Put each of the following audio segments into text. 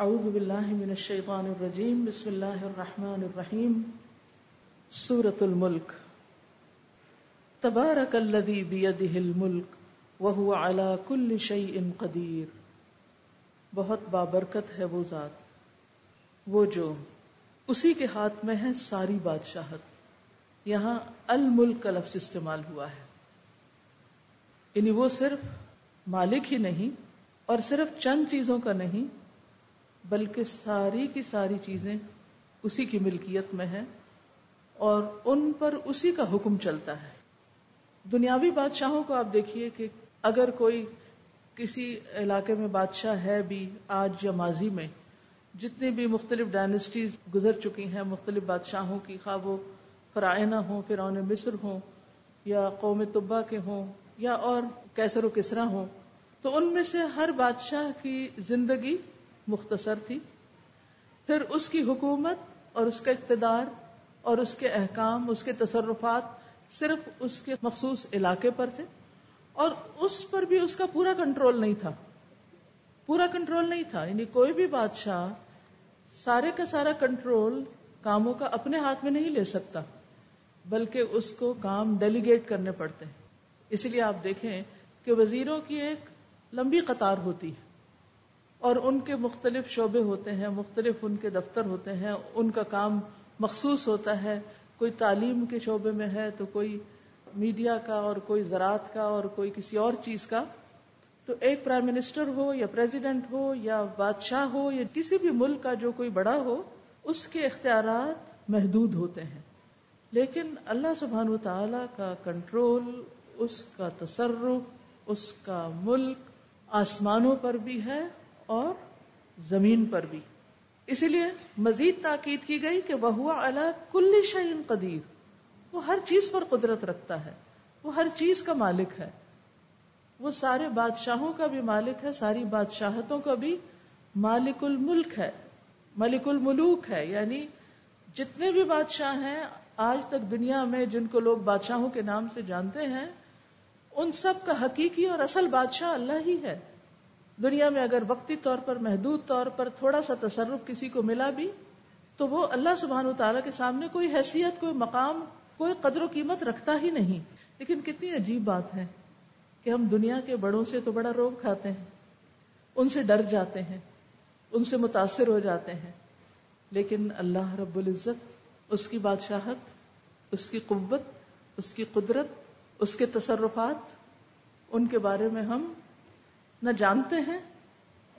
اعوذ باللہ من الشیطان الرجیم، بسم اللہ الرحمن الرحیم، سورة الملک. تبارک الذی بیدہ الملک وهو على كل شیء قدیر. بہت بابرکت ہے وہ ذات، وہ جو اسی کے ہاتھ میں ہے ساری بادشاہت، یہاں الملک کا لفظ استعمال ہوا ہے۔ یعنی وہ صرف مالک ہی نہیں اور صرف چند چیزوں کا نہیں بلکہ ساری کی ساری چیزیں اسی کی ملکیت میں ہیں اور ان پر اسی کا حکم چلتا ہے۔ دنیاوی بادشاہوں کو آپ دیکھیے کہ اگر کوئی کسی علاقے میں بادشاہ ہے بھی آج یا ماضی میں، جتنی بھی مختلف ڈائنسٹیز گزر چکی ہیں، مختلف بادشاہوں کی خواب و فرائنہ ہوں، فرعون مصر ہوں، یا قوم طبا کے ہوں، یا اور کیسر و کسرا ہوں، تو ان میں سے ہر بادشاہ کی زندگی مختصر تھی۔ پھر اس کی حکومت اور اس کا اقتدار اور اس کے احکام، اس کے تصرفات صرف اس کے مخصوص علاقے پر تھے اور اس پر بھی اس کا پورا کنٹرول نہیں تھا۔ پورا کنٹرول نہیں تھا۔ یعنی کوئی بھی بادشاہ سارے کا سارا کنٹرول کاموں کا اپنے ہاتھ میں نہیں لے سکتا، بلکہ اس کو کام ڈیلیگیٹ کرنے پڑتے ہیں۔ اسی لیے آپ دیکھیں کہ وزیروں کی ایک لمبی قطار ہوتی ہے۔ اور ان کے مختلف شعبے ہوتے ہیں، مختلف ان کے دفتر ہوتے ہیں، ان کا کام مخصوص ہوتا ہے۔ کوئی تعلیم کے شعبے میں ہے تو کوئی میڈیا کا اور کوئی زراعت کا اور کوئی کسی اور چیز کا۔ تو ایک پرائم منسٹر ہو یا پریزیڈنٹ ہو یا بادشاہ ہو یا کسی بھی ملک کا جو کوئی بڑا ہو، اس کے اختیارات محدود ہوتے ہیں۔ لیکن اللہ سبحان و تعالی کا کنٹرول، اس کا تصرف، اس کا ملک آسمانوں پر بھی ہے۔ اور زمین پر بھی۔ اسی لیے مزید تاکید کی گئی کہ وہ اللہ کل شعین قدیر۔ وہ ہر چیز پر قدرت رکھتا ہے۔ وہ ہر چیز کا مالک ہے۔ وہ سارے بادشاہوں کا بھی مالک ہے، ساری بادشاہتوں کا بھی مالک الملک ہے۔ ملک الملوک ہے یعنی جتنے بھی بادشاہ ہیں، آج تک دنیا میں جن کو لوگ بادشاہوں کے نام سے جانتے ہیں، ان سب کا حقیقی اور اصل بادشاہ اللہ ہی ہے۔ دنیا میں اگر وقتی طور پر، محدود طور پر تھوڑا سا تصرف کسی کو ملا بھی، تو وہ اللہ سبحان و تعالیٰ کے سامنے کوئی حیثیت، کوئی مقام، کوئی قدر و قیمت رکھتا ہی نہیں۔ لیکن کتنی عجیب بات ہے کہ ہم دنیا کے بڑوں سے تو بڑا روگ کھاتے ہیں، ان سے ڈر جاتے ہیں، ان سے متاثر ہو جاتے ہیں۔ لیکن اللہ رب العزت اس کی بادشاہت، اس کی قوت، اس کی قدرت، اس کے تصرفات، ان کے بارے میں ہم نہ جانتے ہیں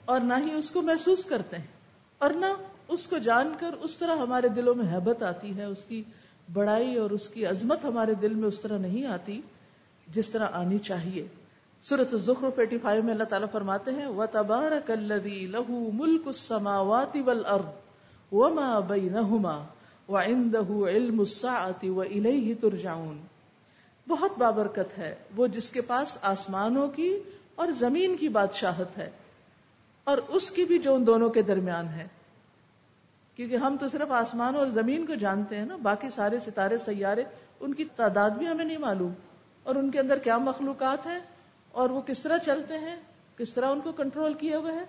اور نہ ہی اس کو محسوس کرتے ہیں اور نہ اس کو جان کر اس طرح ہمارے دلوں میں حبت آتی ہے، اس کی بڑائی اور اس کی عظمت ہمارے دل میں اس طرح نہیں آتی جس طرح آنی چاہیے۔ سورت الزخر پیٹی فائیو میں اللہ تعالیٰ فرماتے ہیں و تبار کلدی لہو ملک السماوات والارض وما بینہما وعنده علم الساعت و الیہ ترجعون۔ بہت بابرکت ہے وہ جس کے پاس آسمانوں کی اور زمین کی بادشاہت ہے اور اس کی بھی جو ان دونوں کے درمیان ہے۔ کیونکہ ہم تو صرف آسمان اور زمین کو جانتے ہیں نا، باقی سارے ستارے، سیارے، ان کی تعداد بھی ہمیں نہیں معلوم۔ اور ان کے اندر کیا مخلوقات ہیں اور وہ کس طرح چلتے ہیں، کس طرح ان کو کنٹرول کیا ہوا ہے،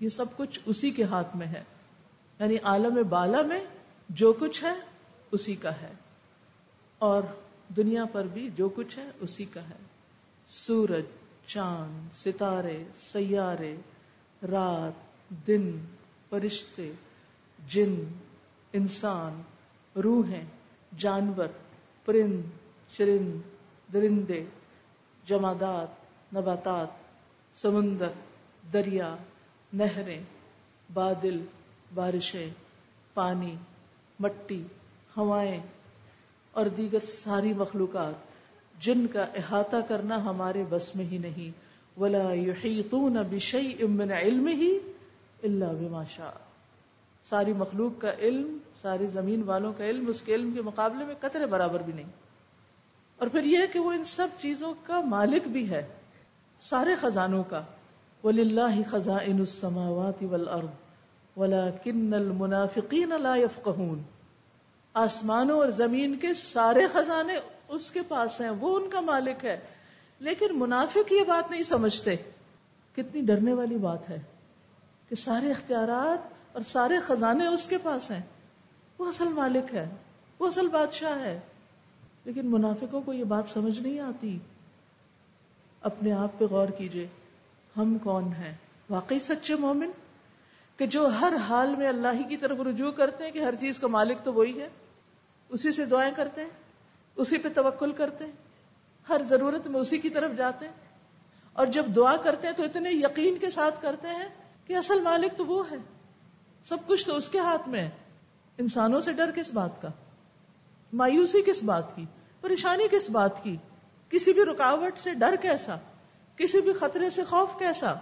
یہ سب کچھ اسی کے ہاتھ میں ہے۔ یعنی عالم بالا میں جو کچھ ہے، اسی کا ہے۔ اور دنیا پر بھی جو کچھ ہے، اسی کا ہے۔ سورج چاند، ستارے، سیارے، رات، دن، فرشتے، جن، انسان، روحیں، جانور، پرند، چرند، درندے، جمادات، نباتات، سمندر، دریا، نہریں، بادل، بارشیں، پانی، مٹی، ہوائیں اور دیگر ساری مخلوقات جن کا احاطہ کرنا ہمارے بس میں ہی نہیں۔ ولا يحيطون بشيء من علمه الا بما شاء۔ ساری مخلوق کا علم، ساری زمین والوں کا علم، اس کے علم کے مقابلے میں قطر برابر بھی نہیں۔ اور پھر یہ کہ وہ ان سب چیزوں کا مالک بھی ہے، سارے خزانوں کا۔ وللہ خزائن السماوات والارض ولكن المنافقین لا يفقهون۔ آسمانوں اور زمین کے سارے خزانے اس کے پاس ہیں، وہ ان کا مالک ہے۔ لیکن منافق یہ بات نہیں سمجھتے۔ کتنی ڈرنے والی بات ہے کہ سارے اختیارات اور سارے خزانے اس کے پاس ہیں۔ وہ اصل مالک ہے، وہ اصل بادشاہ ہے۔ لیکن منافقوں کو یہ بات سمجھ نہیں آتی۔ اپنے آپ پہ غور کیجیے، ہم کون ہیں؟ واقعی سچے مومن؟ کہ جو ہر حال میں اللہ ہی کی طرف رجوع کرتے ہیں کہ ہر چیز کا مالک تو وہی ہے، اسی سے دعائیں کرتے ہیں؟ اسی پہ توکل کرتے ہیں۔ ہر ضرورت میں اسی کی طرف جاتے ہیں۔ اور جب دعا کرتے ہیں تو اتنے یقین کے ساتھ کرتے ہیں کہ اصل مالک تو وہ ہے۔ سب کچھ تو اس کے ہاتھ میں ہے۔ انسانوں سے ڈر کس بات کا؟ مایوسی کس بات کی؟ پریشانی کس بات کی؟ کسی بھی رکاوٹ سے ڈر کیسا؟ کسی بھی خطرے سے خوف کیسا؟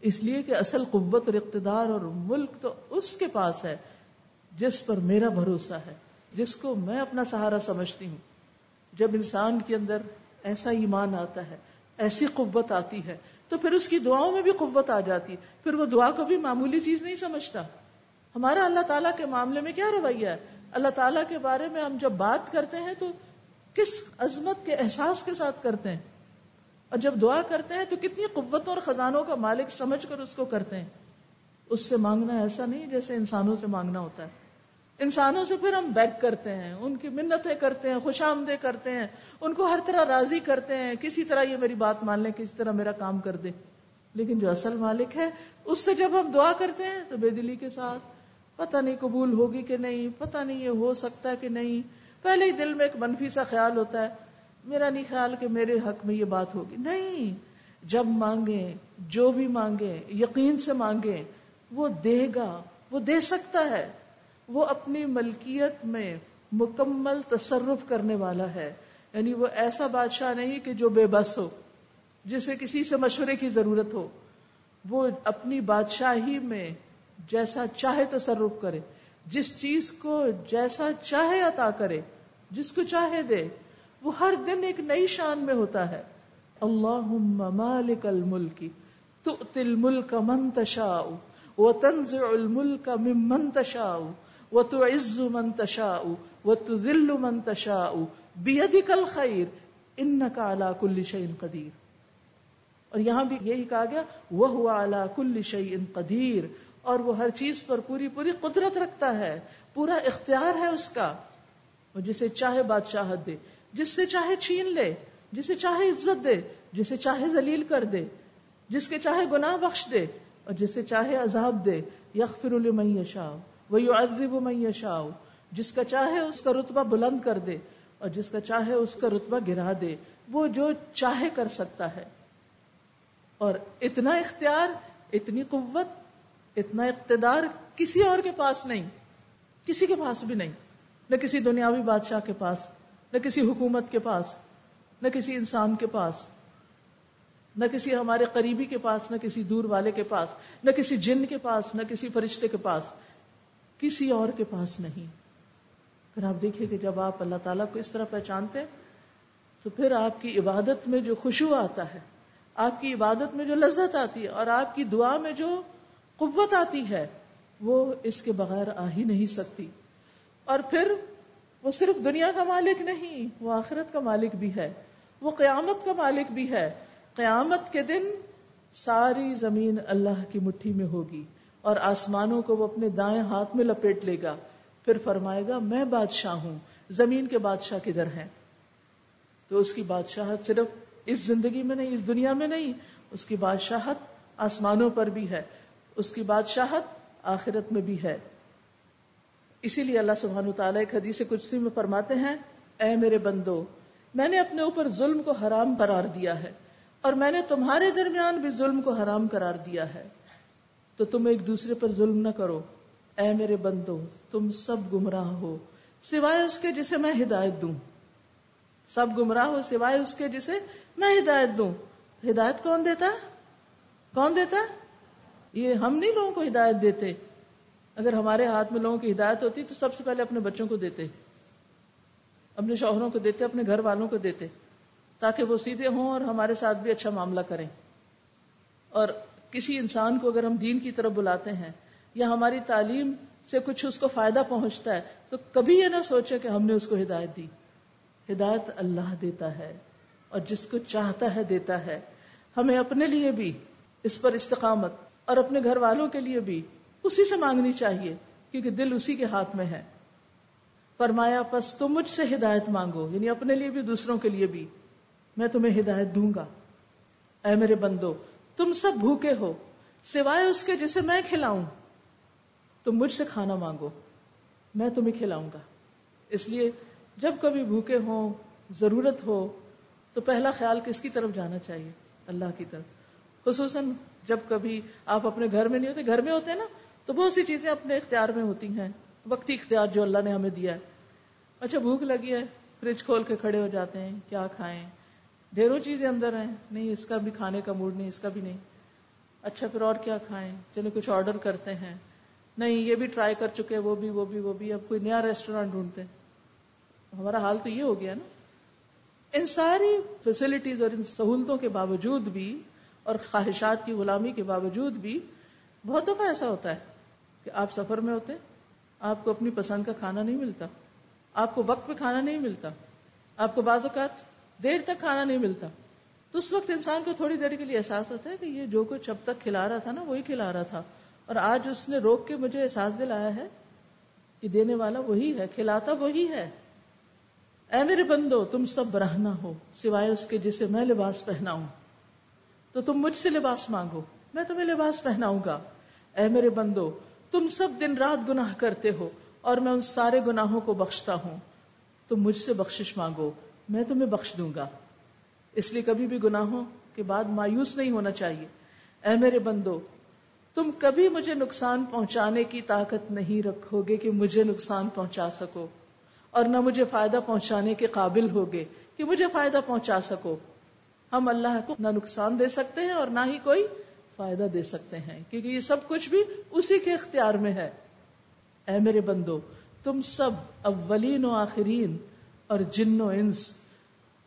اس لیے کہ اصل قوت اور اقتدار اور ملک تو اس کے پاس ہے جس پر میرا بھروسہ ہے، جس کو میں اپنا سہارا سمجھتی ہوں۔ جب انسان کے اندر ایسا ایمان آتا ہے، ایسی قوت آتی ہے، تو پھر اس کی دعاؤں میں بھی قوت آ جاتی پھر وہ دعا کو بھی معمولی چیز نہیں سمجھتا۔ ہمارا اللہ تعالیٰ کے معاملے میں کیا رویہ ہے؟ اللہ تعالیٰ کے بارے میں ہم جب بات کرتے ہیں تو کس عظمت کے احساس کے ساتھ کرتے ہیں؟ اور جب دعا کرتے ہیں تو کتنی قوتوں اور خزانوں کا مالک سمجھ کر اس کو کرتے ہیں۔ اس سے مانگنا ایسا نہیں جیسے انسانوں سے مانگنا ہوتا ہے۔ انسانوں سے پھر ہم بیک کرتے ہیں، ان کی منتیں کرتے ہیں، خوش آمدے کرتے ہیں، ان کو ہر طرح راضی کرتے ہیں، کسی طرح یہ میری بات مان لیں، کسی طرح میرا کام کر دے لیکن جو اصل مالک ہے، اس سے جب ہم دعا کرتے ہیں تو بے دلی کے ساتھ، پتہ نہیں قبول ہوگی کہ نہیں، پتہ نہیں یہ ہو سکتا ہے کہ نہیں۔ پہلے ہی دل میں ایک منفی سا خیال ہوتا ہے، میرا نہیں خیال کہ میرے حق میں یہ بات ہوگی۔ نہیں، جب مانگے جو بھی مانگے یقین سے مانگے وہ دے گا، وہ دے سکتا ہے۔ وہ اپنی ملکیت میں مکمل تصرف کرنے والا ہے۔ یعنی وہ ایسا بادشاہ نہیں کہ جو بے بس ہو، جسے کسی سے مشورے کی ضرورت ہو۔ وہ اپنی بادشاہی میں جیسا چاہے تصرف کرے، جس چیز کو جیسا چاہے عطا کرے، جس کو چاہے دے، وہ ہر دن ایک نئی شان میں ہوتا ہے۔ اللہ مالک الملک، تؤتی الملک من تشاء، وتنزع الملک ممن تشاء وتعز من تشاء وتذل من تشاء بيدك الخير انك على كل شيء قدیر اور یہاں بھی یہی کہا گیا وہ على كل شيء قدیر اور وہ ہر چیز پر پوری پوری قدرت رکھتا ہے، پورا اختیار ہے اس کا۔ وہ جسے چاہے بادشاہت دے جس سے چاہے چھین لے، جسے چاہے عزت دے، جسے چاہے ذلیل کر دے، جس کے چاہے گناہ بخش دے، اور جسے چاہے عذاب دے، یغفر لمن یشاء۔ ویعذب من یشاء جس کا چاہے اس کا رتبہ بلند کر دے اور جس کا چاہے اس کا رتبہ گرا دے، وہ جو چاہے کر سکتا ہے۔ اور اتنا اختیار، اتنی قوت، اتنا اقتدار کسی اور کے پاس نہیں، کسی کے پاس بھی نہیں۔ نہ کسی دنیاوی بادشاہ کے پاس، نہ کسی حکومت کے پاس، نہ کسی انسان کے پاس، نہ کسی ہمارے قریبی کے پاس، نہ کسی دور والے کے پاس، نہ کسی جن کے پاس، نہ کسی فرشتے کے پاس۔ کسی اور کے پاس نہیں۔ پھر آپ دیکھیے کہ جب آپ اللہ تعالیٰ کو اس طرح پہچانتے تو پھر آپ کی عبادت میں جو خوشبو آتا ہے، آپ کی عبادت میں جو لذت آتی ہے، اور آپ کی دعا میں جو قوت آتی ہے، وہ اس کے بغیر آ ہی نہیں سکتی۔ اور پھر وہ صرف دنیا کا مالک نہیں، وہ آخرت کا مالک بھی ہے، وہ قیامت کا مالک بھی ہے۔ قیامت کے دن ساری زمین اللہ کی مٹھی میں ہوگی۔ اور آسمانوں کو وہ اپنے دائیں ہاتھ میں لپیٹ لے گا۔ پھر فرمائے گا، میں بادشاہ ہوں، زمین کے بادشاہ کدھر ہیں؟ تو اس کی بادشاہت صرف اس زندگی میں نہیں، اس دنیا میں نہیں، اس کی بادشاہت آسمانوں پر بھی ہے، اس کی بادشاہت آخرت میں بھی ہے۔ اسی لیے اللہ سبحان تعالیٰ ایک حدیث کچھ میں فرماتے ہیں، اے میرے بندو، میں نے اپنے اوپر ظلم کو حرام قرار دیا ہے اور میں نے تمہارے درمیان بھی ظلم کو حرام قرار دیا ہے۔ تو تم ایک دوسرے پر ظلم نہ کرو۔ اے میرے بندو، تم سب گمراہ ہو، سوائے اس کے جسے میں ہدایت دوں۔ سب گمراہ ہو، سوائے اس کے جسے میں ہدایت دوں۔ ہدایت کون دیتا؟ کون دیتا؟ یہ ہم نہیں لوگوں کو ہدایت دیتے۔ اگر ہمارے ہاتھ میں لوگوں کی ہدایت ہوتی تو سب سے پہلے اپنے بچوں کو دیتے۔ اپنے شوہروں کو دیتے، اپنے گھر والوں کو دیتے، تاکہ وہ سیدھے ہوں اور ہمارے ساتھ بھی اچھا معاملہ کریں۔ اور کسی انسان کو اگر ہم دین کی طرف بلاتے ہیں یا ہماری تعلیم سے کچھ اس کو فائدہ پہنچتا ہے، تو کبھی یہ نہ سوچے کہ ہم نے اس کو ہدایت دی۔ ہدایت اللہ دیتا ہے اور جس کو چاہتا ہے دیتا ہے۔ ہمیں اپنے لیے بھی اس پر استقامت اور اپنے گھر والوں کے لیے بھی اسی سے مانگنی چاہیے، کیونکہ دل اسی کے ہاتھ میں ہے۔ فرمایا، پس تم مجھ سے ہدایت مانگو یعنی اپنے لیے بھی دوسروں کے لیے بھی، میں تمہیں ہدایت دوں گا۔ اے میرے بندو تم سب بھوکے ہو، سوائے اس کے جسے میں کھلاؤں۔ تم مجھ سے کھانا مانگو، میں تمہیں کھلاؤں گا۔ اس لیے جب کبھی بھوکے ہوں، ضرورت ہو، تو پہلا خیال کس کی طرف جانا چاہیے؟ اللہ کی طرف۔ خصوصاً جب کبھی آپ اپنے گھر میں نہیں ہوتے، گھر میں ہوتے نا، تو بہت سی چیزیں اپنے اختیار میں ہوتی ہیں۔ وقتی اختیار جو اللہ نے ہمیں دیا ہے۔ اچھا بھوک لگی ہے، فریج کھول کے کھڑے ہو جاتے ہیں، کیا کھائیں؟ ڈھیروں چیزیں اندر ہیں۔ نہیں، اس کا بھی کھانے کا موڈ نہیں، اس کا بھی نہیں۔ اچھا پھر اور کیا کھائیں؟ چلو، کچھ آرڈر کرتے ہیں۔ نہیں، یہ بھی ٹرائی کر چکے، وہ بھی وہ بھی وہ بھی۔ اب کوئی نیا ریسٹورینٹ ڈھونڈتے ہمارا حال تو یہ ہو گیا نا۔ ان ساری فیسلٹیز اور ان سہولتوں کے باوجود بھی اور خواہشات کی غلامی کے باوجود بھی بہت دفعہ ایسا ہوتا ہے کہ آپ سفر میں ہوتے آپ کو اپنی پسند کا کھانا نہیں ملتا، آپ کو وقت پہ کھانا نہیں ملتا، آپ کو بعض اوقات دیر تک کھانا نہیں ملتا۔ تو اس وقت انسان کو تھوڑی دیر کے لیے احساس ہوتا ہے کہ یہ جو کچھ اب تک کھلا رہا تھا نا، وہی کھلا رہا تھا۔ اور آج اس نے روک کے مجھے احساس دلایا ہے کہ دینے والا وہی ہے، کھلاتا وہی ہے۔ اے میرے بندو، تم سب برہنا ہو، سوائے اس کے جسے میں لباس پہناؤں۔ تو تم مجھ سے لباس مانگو، میں تمہیں لباس پہناؤں گا۔ اے میرے بندو، تم سب دن رات گناہ کرتے ہو اور میں ان سارے گناہوں کو بخشتا ہوں۔ تم مجھ سے بخشش مانگو۔ میں تمہیں بخش دوں گا۔ اس لیے کبھی بھی گناہوں کے بعد مایوس نہیں ہونا چاہیے۔ اے میرے بندو، تم کبھی مجھے نقصان پہنچانے کی طاقت نہیں رکھو گے کہ مجھے نقصان پہنچا سکو، اور نہ مجھے فائدہ پہنچانے کے قابل ہوگے کہ مجھے فائدہ پہنچا سکو۔ ہم اللہ کو نہ نقصان دے سکتے ہیں اور نہ ہی کوئی فائدہ دے سکتے ہیں، کیونکہ یہ سب کچھ بھی اسی کے اختیار میں ہے۔ اے میرے بندو، تم سب اولین و آخرین اور جن و انس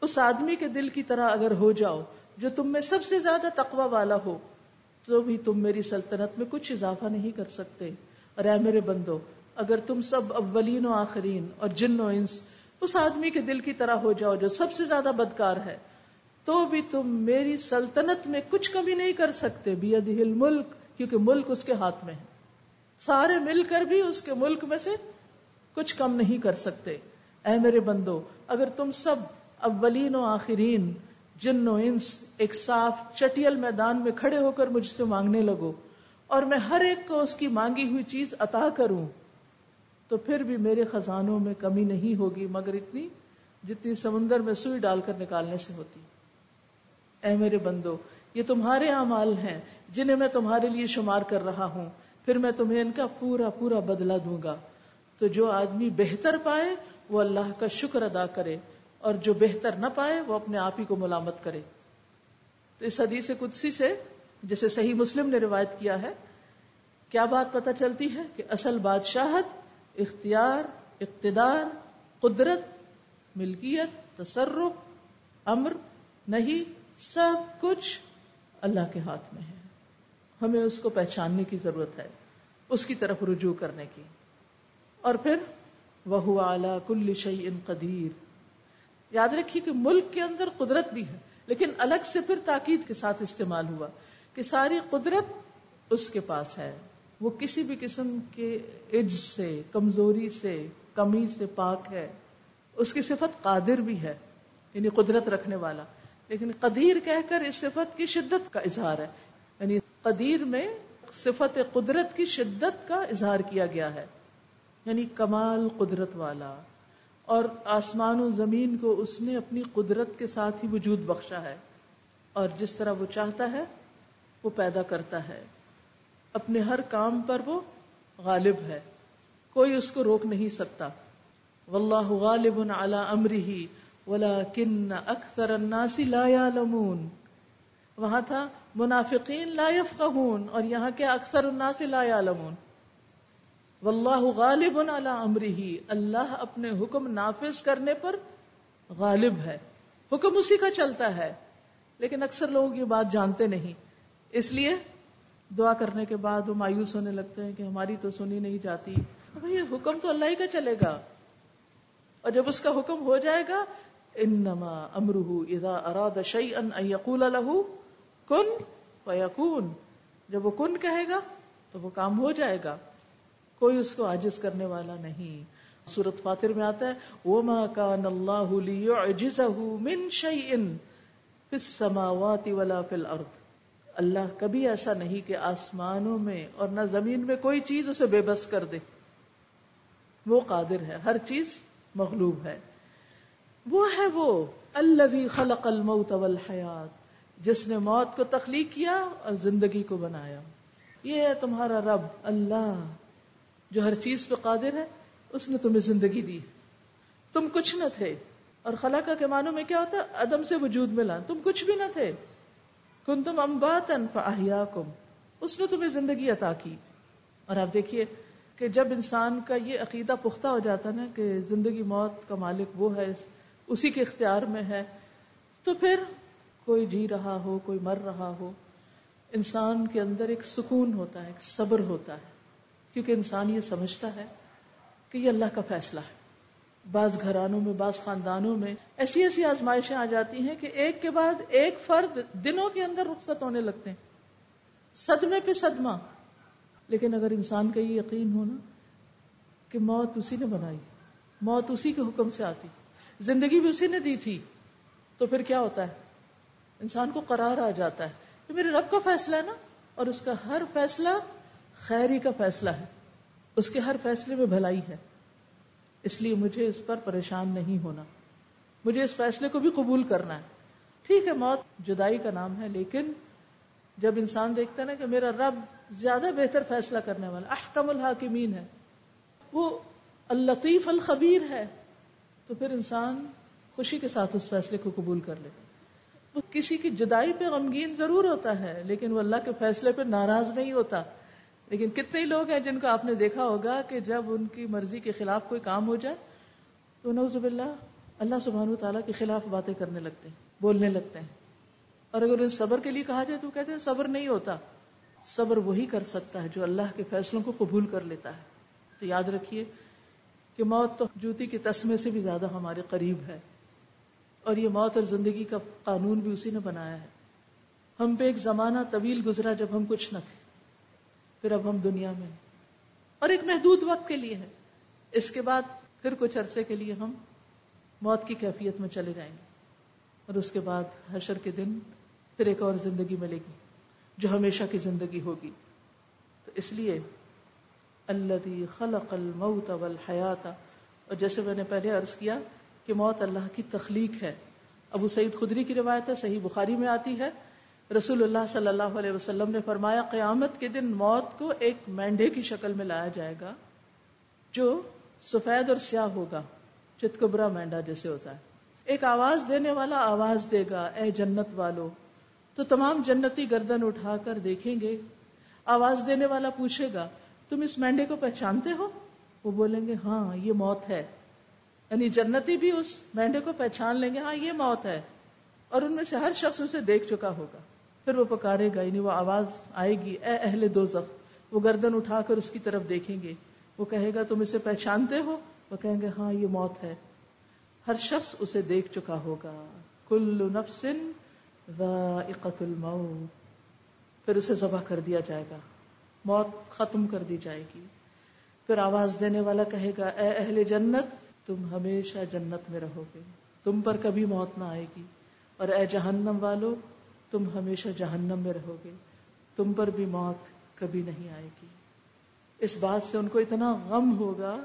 اس آدمی کے دل کی طرح اگر ہو جاؤ جو تم میں سب سے زیادہ تقوی والا ہو، تو بھی تم میری سلطنت میں کچھ اضافہ نہیں کر سکتے۔ اور اے میرے بندو، اگر تم سب اولین و آخرین اور جن و انس اس آدمی کے دل کی طرح ہو جاؤ جو سب سے زیادہ بدکار ہے، تو بھی تم میری سلطنت میں کچھ کمی نہیں کر سکتے ملک کیونکہ ملک اس کے ہاتھ میں ہے۔ سارے مل کر بھی اس کے ملک میں سے کچھ کم نہیں کر سکتے۔ اے میرے بندو، اگر تم سب اولین و آخرین، جن و انس ایک صاف چٹیل میدان میں کھڑے ہو کر مجھ سے مانگنے لگو، اور میں ہر ایک کو اس کی مانگی ہوئی چیز عطا کروں۔ تو پھر بھی میرے خزانوں میں کمی نہیں ہوگی، مگر اتنی جتنی سمندر میں سوئی ڈال کر نکالنے سے ہوتی۔ اے میرے بندو، یہ تمہارے اعمال ہیں، جنہیں میں تمہارے لیے شمار کر رہا ہوں۔ پھر میں تمہیں ان کا پورا پورا بدلہ دوں گا۔ تو جو آدمی بہتر پائے، وہ اللہ کا شکر ادا کرے۔ اور جو بہتر نہ پائے وہ اپنے آپ ہی کو ملامت کرے۔ تو اس حدیث قدسی سے جسے صحیح مسلم نے روایت کیا ہے، کیا بات پتہ چلتی ہے کہ اصل بادشاہت اختیار، اقتدار، قدرت، ملکیت، تصرف، امر، نہیں، سب کچھ اللہ کے ہاتھ میں ہے۔ ہمیں اس کو پہچاننے کی ضرورت ہے، اس کی طرف رجوع کرنے کی۔ اور پھر وہ اعلی کل شعی ان قدیر۔ یاد رکھیے کہ ملک کے اندر قدرت بھی ہے، لیکن الگ سے پھر تاکید کے ساتھ استعمال ہوا کہ ساری قدرت اس کے پاس ہے۔ وہ کسی بھی قسم کے عج سے، کمزوری سے، کمی سے پاک ہے۔ اس کی صفت قادر بھی ہے یعنی قدرت رکھنے والا۔ لیکن قدیر کہہ کر اس صفت کی شدت کا اظہار ہے۔ یعنی قدیر میں صفت قدرت کی شدت کا اظہار کیا گیا ہے۔ یعنی کمال قدرت والا۔ اور آسمان و زمین کو اس نے اپنی قدرت کے ساتھ ہی وجود بخشا ہے اور جس طرح وہ چاہتا ہے، وہ پیدا کرتا ہے۔ اپنے ہر کام پر وہ غالب ہے۔ کوئی اس کو روک نہیں سکتا۔ واللہ غالب علی امرہ ولکن اکثر الناس لا يعلمون وہاں تھا، منافقین لا يفقهون اور یہاں کے اکثر الناس لا يعلمون واللہ غالب علی امرہ اللہ اپنے حکم نافذ کرنے پر غالب ہے۔ حکم اسی کا چلتا ہے۔ لیکن اکثر لوگ یہ بات جانتے نہیں۔ اس لیے دعا کرنے کے بعد وہ مایوس ہونے لگتے ہیں کہ ہماری تو سنی نہیں جاتی۔ بھائی حکم تو اللہ ہی کا چلے گا۔ اور جب اس کا حکم ہو جائے گا، انما امرہ اذا اراد شیئا ان یقول له کن فیکون۔ جب وہ کن کہے گا، تو وہ کام ہو جائے گا۔ کوئی اس کو عاجز کرنے والا نہیں۔ سورت فاتر میں آتا ہے، وما كان الله ليعجزه من شيء في السماوات ولا في الارض اللہ کبھی ایسا نہیں کہ آسمانوں میں اور نہ زمین میں کوئی چیز اسے بے بس کر دے۔ وہ قادر ہے، ہر چیز مغلوب ہے۔ وہ ہے وہ، الذي خلق الموت والحیات جس نے موت کو تخلیق کیا اور زندگی کو بنایا۔ یہ ہے تمہارا رب، اللہ۔ جو ہر چیز پہ قادر ہے، اس نے تمہیں زندگی دی۔ تم کچھ نہ تھے۔ اور خلق کے معنوں میں کیا ہوتا ہے؟ عدم سے وجود ملا۔ تم کچھ بھی نہ تھے۔ کن تم امبات اس نے تمہیں زندگی عطا کی۔ اور آپ دیکھیے کہ جب انسان کا یہ عقیدہ پختہ ہو جاتا نا کہ زندگی موت کا مالک وہ ہے، اسی کے اختیار میں ہے، تو پھر کوئی جی رہا ہو، کوئی مر رہا ہو، انسان کے اندر ایک سکون ہوتا ہے، ایک صبر ہوتا ہے۔ کیونکہ انسان یہ سمجھتا ہے کہ یہ اللہ کا فیصلہ ہے۔ بعض گھرانوں میں، بعض خاندانوں میں ایسی ایسی آزمائشیں آ جاتی ہیں کہ ایک کے بعد ایک فرد دنوں کے اندر رخصت ہونے لگتے ہیں۔ صدمے پہ صدمہ۔ لیکن اگر انسان کا یہ یقین ہونا کہ موت اسی نے بنائی، موت اسی کے حکم سے آتی، زندگی بھی اسی نے دی تھی، تو پھر کیا ہوتا ہے؟ انسان کو قرار آ جاتا ہے کہ میرے رب کا فیصلہ ہے نا، اور اس کا ہر فیصلہ خیری کا فیصلہ ہے۔ اس کے ہر فیصلے میں بھلائی ہے۔ اس لیے مجھے اس پر پریشان نہیں ہونا۔ مجھے اس فیصلے کو بھی قبول کرنا ہے۔ ٹھیک ہے، موت جدائی کا نام ہے، لیکن جب انسان دیکھتا ہے نا کہ میرا رب زیادہ بہتر فیصلہ کرنے والا، احکم الحاکمین ہے، وہ اللطیف الخبیر ہے، تو پھر انسان خوشی کے ساتھ اس فیصلے کو قبول کر لیتا وہ کسی کی جدائی پہ غمگین ضرور ہوتا ہے، لیکن وہ اللہ کے فیصلے پہ ناراض نہیں ہوتا۔ لیکن کتنے لوگ ہیں جن کو آپ نے دیکھا ہوگا کہ جب ان کی مرضی کے خلاف کوئی کام ہو جائے تو نوز باللہ اللہ سبحان و تعالیٰ کے خلاف باتیں کرنے لگتے ہیں، بولنے لگتے ہیں۔ اور اگر انہیں صبر کے لیے کہا جائے تو کہتے ہیں صبر نہیں ہوتا، صبر وہی کر سکتا ہے جو اللہ کے فیصلوں کو قبول کر لیتا ہے۔ تو یاد رکھیے کہ موت تو جوتی کے تسمے سے بھی زیادہ ہمارے قریب ہے۔ اور یہ موت اور زندگی کا قانون بھی اسی نے بنایا ہے۔ ہم پہ ایک زمانہ طویل گزرا جب ہم کچھ نہ تھے۔ پھر اب ہم دنیا میں اور ایک محدود وقت کے لیے ہے۔ اس کے بعد پھر کچھ عرصے کے لیے ہم موت کی کیفیت میں چلے جائیں گے۔ اور اس کے بعد حشر کے دن پھر ایک اور زندگی ملے گی، جو ہمیشہ کی زندگی ہوگی۔ تو اس لیے اللہ خلق الموت والحیات اور جیسے میں نے پہلے عرض کیا کہ موت اللہ کی تخلیق ہے۔ ابو سعید خدری کی روایت ہے، صحیح بخاری میں آتی ہے۔ رسول اللہ صلی اللہ علیہ وسلم نے فرمایا، قیامت کے دن موت کو ایک مینڈے کی شکل میں لایا جائے گا، جو سفید اور سیاہ ہوگا چتکبرا مینڈا جیسے ہوتا ہے۔ ایک آواز دینے والا آواز دے گا، اے جنت والو۔ تو تمام جنتی گردن اٹھا کر دیکھیں گے۔ آواز دینے والا پوچھے گا، تم اس مینڈے کو پہچانتے ہو؟ وہ بولیں گے ہاں یہ موت ہے۔ یعنی جنتی بھی اس مینڈے کو پہچان لیں گے ہاں یہ موت ہے۔ اور ان میں سے ہر شخص اسے دیکھ چکا ہوگا۔ پھر وہ پکارے گا یعنی وہ آواز آئے گی، اے اہل دو وہ گردن اٹھا کر اس کی طرف دیکھیں گے۔ وہ کہے گا، تم اسے پہچانتے ہو؟ وہ کہیں گے ہاں یہ موت ہے۔ ہر شخص اسے دیکھ چکا ہوگا۔ کل نفس ذائقت الموت۔ پھر اسے ذبح کر دیا جائے گا۔ موت ختم کر دی جائے گی۔ پھر آواز دینے والا کہے گا، اے اہل جنت، تم ہمیشہ جنت میں رہو گے۔ تم پر کبھی موت نہ آئے گی۔ اور اے جہنم والو، تم ہمیشہ جہنم میں رہو گے، تم پر بھی موت کبھی نہیں آئے گی۔ اس بات سے ان کو اتنا غم ہوگا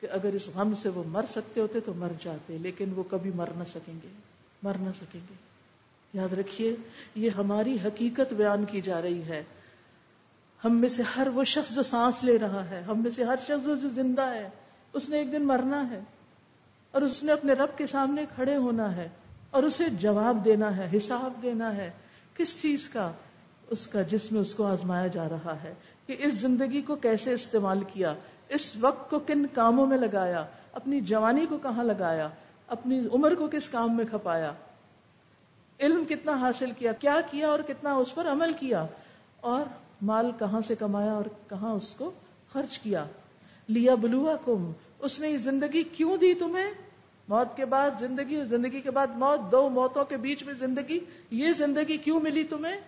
کہ اگر اس غم سے وہ مر سکتے ہوتے تو مر جاتے، لیکن وہ کبھی مر نہ سکیں گے، مر نہ سکیں گے۔ یاد رکھیے، یہ ہماری حقیقت بیان کی جا رہی ہے۔ ہم میں سے ہر وہ شخص جو سانس لے رہا ہے، ہم میں سے ہر شخص جو زندہ ہے، اس نے ایک دن مرنا ہے اور اس نے اپنے رب کے سامنے کھڑے ہونا ہے۔ اور اسے جواب دینا ہے، حساب دینا ہے کس چیز کا، اس کا جس میں اس کو آزمایا جا رہا ہے کہ اس زندگی کو کیسے استعمال کیا، اس وقت کو کن کاموں میں لگایا، اپنی جوانی کو کہاں لگایا، اپنی عمر کو کس کام میں کھپایا، علم کتنا حاصل کیا کیا کیا اور کتنا اس پر عمل کیا، اور مال کہاں سے کمایا اور کہاں اس کو خرچ کیا۔ لیا بلوا کم اس نے یہ زندگی کیوں دی تمہیں؟ موت کے بعد زندگی اور زندگی کے بعد موت، دو موتوں کے بیچ میں زندگی، یہ زندگی کیوں ملی تمہیں؟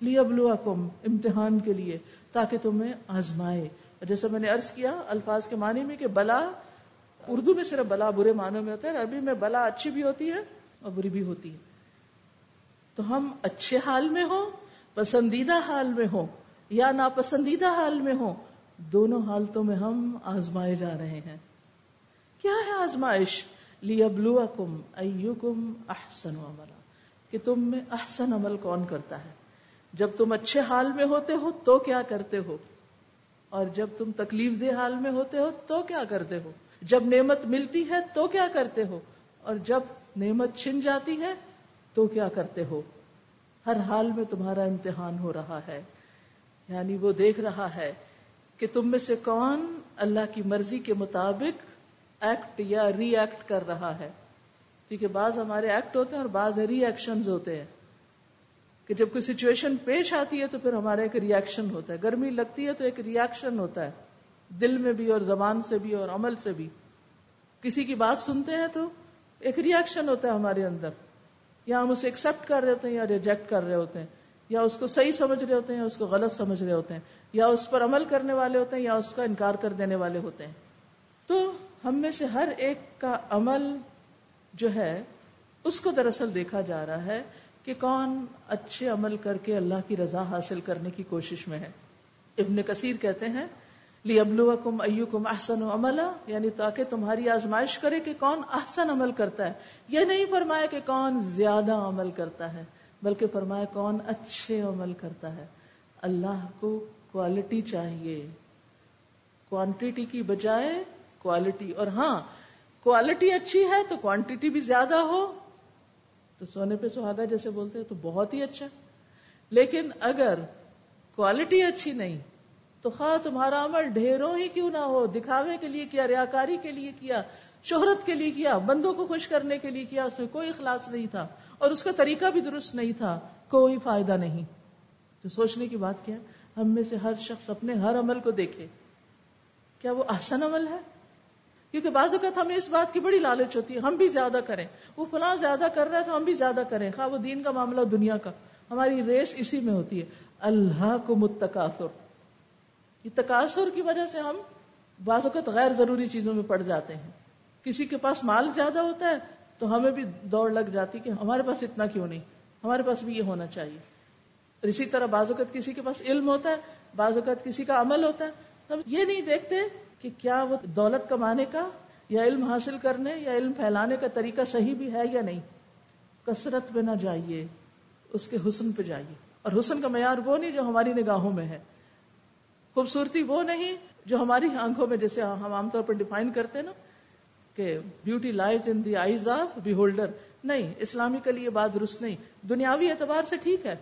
لی ابلوکم امتحان کے لیے، تاکہ تمہیں آزمائے۔ جیسے میں نے ارض کیا الفاظ کے معنی میں کہ بلا، اردو میں صرف بلا برے معنوں میں ہوتا ہے، عربی میں بلا اچھی بھی ہوتی ہے اور بری بھی ہوتی ہے۔ تو ہم اچھے حال میں ہوں، پسندیدہ حال میں ہوں یا ناپسندیدہ حال میں ہوں، دونوں حالتوں میں ہم آزمائے جا رہے ہیں۔ کیا ہے آزمائش؟ لی کم کم احسن عملا کہ تم میں احسن عمل کون کرتا ہے؟ جب تم اچھے حال میں ہوتے ہو تو کیا کرتے ہو؟ اور جب تم تکلیف دہ حال میں ہوتے ہو تو کیا کرتے ہو؟ جب نعمت ملتی ہے تو کیا کرتے ہو؟ اور جب نعمت چھن جاتی ہے تو کیا کرتے ہو؟ ہر حال میں تمہارا امتحان ہو رہا ہے۔ یعنی وہ دیکھ رہا ہے کہ تم میں سے کون اللہ کی مرضی کے مطابق ایکٹ یا ری ایکٹ کر رہا ہے۔ کیونکہ بعض ہمارے ایکٹ ہوتے ہیں اور بعض ری ایکشن ہوتے ہیں۔ کہ جب کوئی سچویشن پیش آتی ہے تو پھر ہمارا ایک ریئیکشن ہوتا ہے۔ گرمی لگتی ہے تو ایک ریئیکشن ہوتا ہے۔ دل میں بھی اور زبان سے بھی اور عمل سے بھی۔ کسی کی بات سنتے ہیں تو ایک ریئیکشن ہوتا ہے ہمارے اندر۔ یا ہم اسے ایکسپٹ کر رہے ہوتے ہیں یا ریجیکٹ کر رہے ہوتے ہیں۔ یا اس کو صحیح سمجھ رہے ہوتے ہیں یا اس کو غلط سمجھ رہے ہوتے ہیں۔ یا اس پر عمل کرنے والے ہوتے ہیں یا اس کا انکار کر دینے والے ہوتے ہیں۔ تو ہم میں سے ہر ایک کا عمل جو ہے، اس کو دراصل دیکھا جا رہا ہے کہ کون اچھے عمل کر کے اللہ کی رضا حاصل کرنے کی کوشش میں ہے۔ ابن کثیر کہتے ہیں لی ابلو کم ایو کم احسن و عملہ یعنی تاکہ تمہاری آزمائش کرے کہ کون احسن عمل کرتا ہے۔ یہ نہیں فرمایا کہ کون زیادہ عمل کرتا ہے، بلکہ فرمایا کون اچھے عمل کرتا ہے۔ اللہ کو کوالٹی چاہیے۔ کوانٹیٹی کی بجائے کوالٹی اور ہاں کوالٹی اچھی ہے تو کوانٹیٹی بھی زیادہ ہو، تو سونے پہ سہاگا جیسے بولتے ہیں تو بہت ہی اچھا۔ لیکن اگر کوالٹی اچھی نہیں، تو خواہ تمہارا عمل ڈھیروں ہی کیوں نہ ہو، دکھاوے کے لیے کیا، ریاکاری کے لیے کیا، شہرت کے لیے کیا، بندوں کو خوش کرنے کے لیے کیا، اس میں کوئی اخلاص نہیں تھا، اور اس کا طریقہ بھی درست نہیں تھا، کوئی فائدہ نہیں۔ تو سوچنے کی بات کیا ہم میں سے ہر شخص اپنے ہر عمل کو دیکھے۔ کیا وہ آسن عمل ہے؟ کیونکہ بعض اوقات ہمیں اس بات کی بڑی لالچ ہوتی ہے، ہم بھی زیادہ کریں۔ وہ فلاں زیادہ کر رہا ہے تو ہم بھی زیادہ کریں۔ خواہ وہ دین کا معاملہ دنیا کا۔ ہماری ریس اسی میں ہوتی ہے۔ اللہ کو متکاثر یہ تقاصر کی وجہ سے ہم بعض اوقات غیر ضروری چیزوں میں پڑ جاتے ہیں۔ کسی کے پاس مال زیادہ ہوتا ہے تو ہمیں بھی دوڑ لگ جاتی کہ ہمارے پاس اتنا کیوں نہیں؟ ہمارے پاس بھی یہ ہونا چاہیے۔ اور اسی طرح بعض اوقات کسی کے پاس علم ہوتا ہے، بعض اوقات کسی کا عمل ہوتا ہے۔ ہم یہ نہیں دیکھتے کہ کیا وہ دولت کمانے کا یا علم حاصل کرنے یا علم پھیلانے کا طریقہ صحیح بھی ہے یا نہیں؟ کثرت پہ نہ جائیے، اس کے حسن پہ جائیے۔ اور حسن کا معیار وہ نہیں جو ہماری نگاہوں میں ہے۔ خوبصورتی وہ نہیں جو ہماری آنکھوں میں، جیسے ہم عام طور پر ڈیفائن کرتے ہیں نا، کہ beauty lies in the eyes of beholder نہیں، اسلامی کے لیے بات درست نہیں۔ دنیاوی اعتبار سے ٹھیک ہے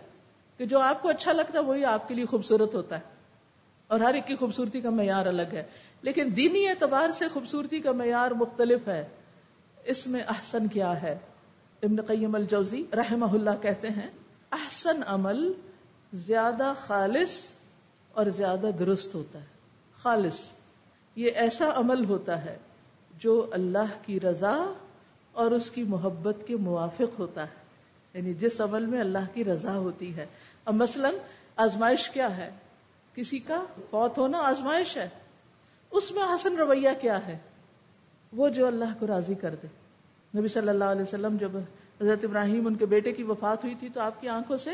کہ جو آپ کو اچھا لگتا ہے، وہی آپ کے لیے خوبصورت ہوتا ہے۔ اور ہر ایک کی خوبصورتی کا معیار الگ ہے۔ لیکن دینی اعتبار سے خوبصورتی کا معیار مختلف ہے۔ اس میں احسن کیا ہے؟ ابن قیم الجوزی رحمہ اللہ کہتے ہیں، احسن عمل زیادہ خالص اور زیادہ درست ہوتا ہے۔ خالص، یہ ایسا عمل ہوتا ہے جو اللہ کی رضا اور اس کی محبت کے موافق ہوتا ہے۔ یعنی جس عمل میں اللہ کی رضا ہوتی ہے۔ اب مثلا آزمائش کیا ہے؟ کسی کا فوت ہونا آزمائش ہے؟ اس میں حسن رویہ کیا ہے؟ وہ جو اللہ کو راضی کر دے۔ نبی صلی اللہ علیہ وسلم جب حضرت ابراہیم ان کے بیٹے کی وفات ہوئی تھی تو آپ کی آنکھوں سے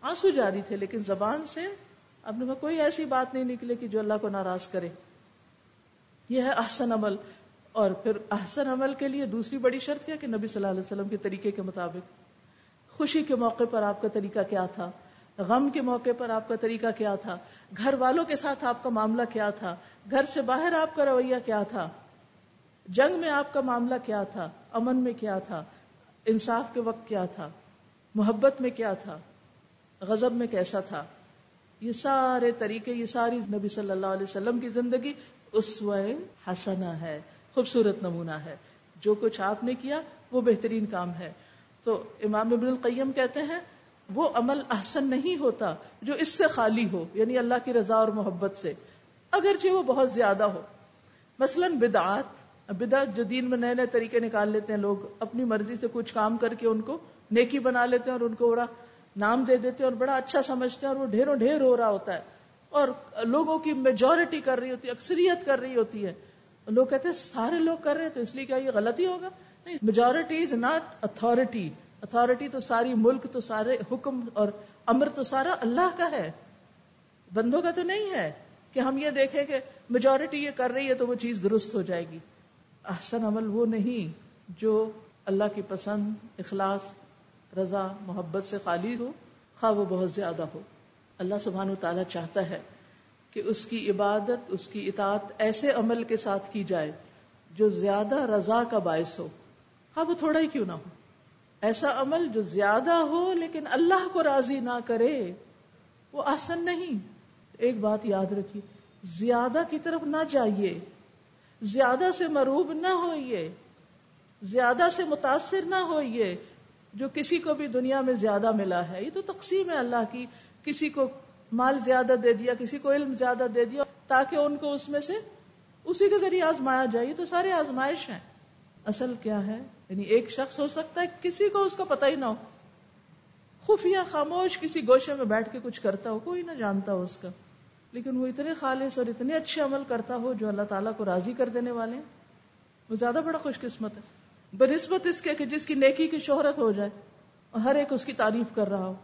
آنسو جاری تھے، لیکن زبان سے اب کوئی ایسی بات نہیں نکلے کہ جو اللہ کو ناراض کرے۔ یہ ہے احسن عمل۔ اور پھر احسن عمل کے لیے دوسری بڑی شرط کیا کہ نبی صلی اللہ علیہ وسلم کے طریقے کے مطابق؟ خوشی کے موقع پر آپ کا طریقہ کیا تھا؟ غم کے موقع پر آپ کا طریقہ کیا تھا؟ گھر والوں کے ساتھ آپ کا معاملہ کیا تھا؟ گھر سے باہر آپ کا رویہ کیا تھا؟ جنگ میں آپ کا معاملہ کیا تھا؟ امن میں کیا تھا؟ انصاف کے وقت کیا تھا؟ محبت میں کیا تھا؟ غضب میں کیسا تھا؟ یہ سارے طریقے، یہ ساری نبی صلی اللہ علیہ وسلم کی زندگی اس حسنا ہے، خوبصورت نمونہ ہے۔ جو کچھ آپ نے کیا، وہ بہترین کام ہے۔ تو امام ابن القیم کہتے ہیں وہ عمل احسن نہیں ہوتا جو اس سے خالی ہو یعنی اللہ کی رضا اور محبت سے۔ اگرچہ وہ بہت زیادہ ہو۔ مثلا بدعات، بدعت جو دین میں نئے نئے طریقے نکال لیتے ہیں لوگ، اپنی مرضی سے کچھ کام کر کے ان کو نیکی بنا لیتے ہیں اور ان کو بڑا نام دے دیتے ہیں اور بڑا اچھا سمجھتے ہیں اور وہ ڈھیروں ڈھیر ہو رہا ہوتا ہے۔ اور لوگوں کی میجورٹی کر رہی ہوتی ہے، اکثریت کر رہی ہوتی ہے۔ لوگ کہتے ہیں، سارے لوگ کر رہے ہیں، تو اس لیے کیا یہ غلطی ہوگا؟ نہیں majority is not authority authority تو ساری، ملک تو سارے، حکم اور امر تو سارا اللہ کا ہے۔ بندوں کا تو نہیں ہے کہ ہم یہ دیکھیں کہ میجورٹی یہ کر رہی ہے تو وہ چیز درست ہو جائے گی۔ احسن عمل وہ نہیں جو اللہ کی پسند، اخلاص، رضا، محبت سے خالی ہو، خواہ وہ بہت زیادہ ہو۔ اللہ سبحان و تعالیٰ چاہتا ہے کہ اس کی عبادت، اس کی اطاعت ایسے عمل کے ساتھ کی جائے جو زیادہ رضا کا باعث ہو۔ ہاں وہ تھوڑا ہی کیوں نہ ہو۔ ایسا عمل جو زیادہ ہو لیکن اللہ کو راضی نہ کرے، وہ آسن نہیں۔ ایک بات یاد رکھیے، زیادہ کی طرف نہ جائیے۔ زیادہ سے مروب نہ ہوئیے۔ زیادہ سے متاثر نہ ہوئیے، جو کسی کو بھی دنیا میں زیادہ ملا ہے۔ یہ تو تقسیم ہے اللہ کی۔ کسی کو مال زیادہ دے دیا، کسی کو علم زیادہ دے دیا، تاکہ ان کو اس میں سے اسی کے ذریعے آزمایا جائے۔ تو سارے آزمائش ہیں۔ اصل کیا ہے؟ یعنی ایک شخص ہو سکتا ہے، کسی کو اس کا پتہ ہی نہ ہو۔ خفیہ، خاموش، کسی گوشے میں بیٹھ کے کچھ کرتا ہو، کوئی نہ جانتا ہو اس کا۔ لیکن وہ اتنے خالص اور اتنے اچھے عمل کرتا ہو، جو اللہ تعالیٰ کو راضی کر دینے والے ہیں۔ وہ زیادہ بڑا خوش قسمت ہے۔ بنسبت اس کے کہ جس کی نیکی کی شہرت ہو جائے اور ہر ایک اس کی تعریف کر رہا ہو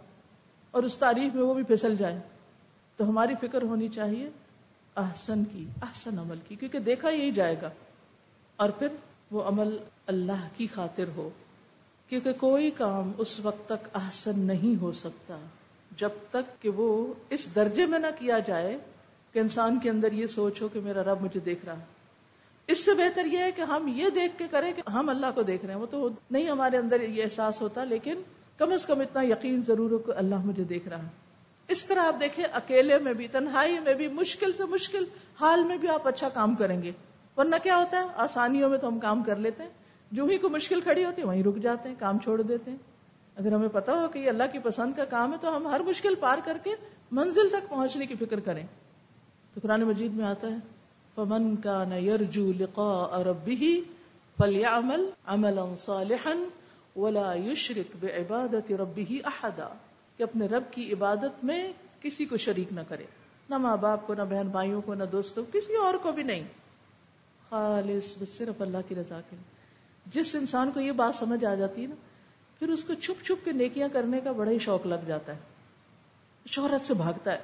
اور اس تعریف میں وہ بھی پھسل جائے، تو ہماری فکر ہونی چاہیے احسن کی، احسن عمل کی، کیونکہ دیکھا یہی جائے گا۔ اور پھر وہ عمل اللہ کی خاطر ہو، کیونکہ کوئی کام اس وقت تک احسن نہیں ہو سکتا، جب تک کہ وہ اس درجے میں نہ کیا جائے کہ انسان کے اندر یہ سوچ ہو کہ میرا رب مجھے دیکھ رہا ہے۔ اس سے بہتر یہ ہے کہ ہم یہ دیکھ کے کریں کہ ہم اللہ کو دیکھ رہے ہیں۔ وہ تو نہیں ہمارے اندر یہ احساس ہوتا، لیکن کم از کم اتنا یقین ضرور ہو کہ اللہ مجھے دیکھ رہا ہے۔ اس طرح آپ دیکھیں، اکیلے میں بھی، تنہائی میں بھی، مشکل سے مشکل حال میں بھی آپ اچھا کام کریں گے۔ ورنہ کیا ہوتا ہے؟ آسانیوں میں تو ہم کام کر لیتے ہیں۔ جو ہی کوئی مشکل کھڑی ہوتی ہے، وہیں رک جاتے ہیں، کام چھوڑ دیتے ہیں۔ اگر ہمیں پتا ہو کہ یہ اللہ کی پسند کا کام ہے، تو ہم ہر مشکل پار کر کے منزل تک پہنچنے کی فکر کریں۔ تو قرآن مجید میں آتا ہے، فمن كان يرجو لقاء ربه فليعمل عملا صالحا ولا يشرك بعبادة ربه احدا کہ اپنے رب کی عبادت میں کسی کو شریک نہ کرے۔ نہ ماں باپ کو، نہ بہن بھائیوں کو، نہ دوستوں، کسی اور کو بھی نہیں۔ خالص، بس صرف اللہ کی رضا کے جس انسان کو یہ بات سمجھ آ جاتی ہے نا، پھر اس کو چھپ چھپ کے نیکیاں کرنے کا بڑا ہی شوق لگ جاتا ہے۔ شہرت سے بھاگتا ہے۔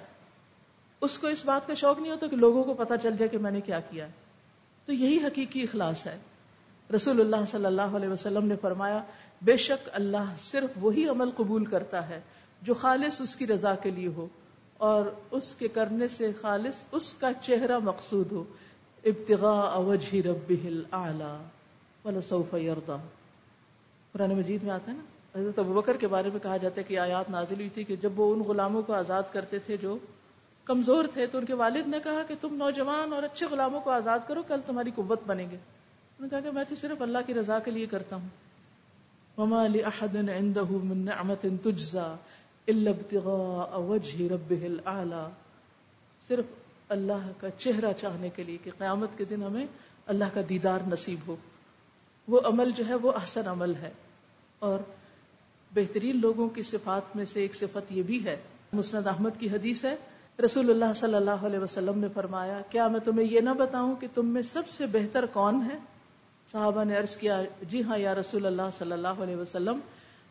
اس کو اس بات کا شوق نہیں ہوتا کہ لوگوں کو پتا چل جائے کہ میں نے کیا کیا ہے۔ تو یہی حقیقی اخلاص ہے۔ رسول اللہ صلی اللہ علیہ وسلم نے فرمایا، بے شک اللہ صرف وہی عمل قبول کرتا ہے جو خالص اس کی رضا کے لیے ہو اور اس کے کرنے سے خالص اس کا چہرہ مقصود ہو۔ ابتغاء وجہ ربہ الاعلی ولسوف یرضا قرآن مجید میں آتا ہے نا؟ حضرت ابوبکر کے بارے میں کہا جاتا ہے کہ آیات نازل ہوئی تھی کہ جب وہ ان غلاموں کو آزاد کرتے تھے جو کمزور تھے تو ان کے والد نے کہا کہ تم نوجوان اور اچھے غلاموں کو آزاد کرو، کل تمہاری قوت بنے گے۔ انہوں نے کہا کہ میں تو صرف اللہ کی رضا کے لیے کرتا ہوں۔ وما لأحد عنده من نعمة تجزى إلا ابتغاء وجه ربه الأعلى۔ صرف اللہ کا چہرہ چاہنے کے لیے کہ قیامت کے دن ہمیں اللہ کا دیدار نصیب ہو۔ وہ عمل جو ہے وہ احسن عمل ہے۔ اور بہترین لوگوں کی صفات میں سے ایک صفت یہ بھی ہے۔ مسند احمد کی حدیث ہے۔ رسول اللہ صلی اللہ علیہ وسلم نے فرمایا، کیا میں تمہیں یہ نہ بتاؤں کہ تم میں سب سے بہتر کون ہے؟ صحابہ نے عرض کیا جی ہاں یا رسول اللہ صلی اللہ علیہ وسلم،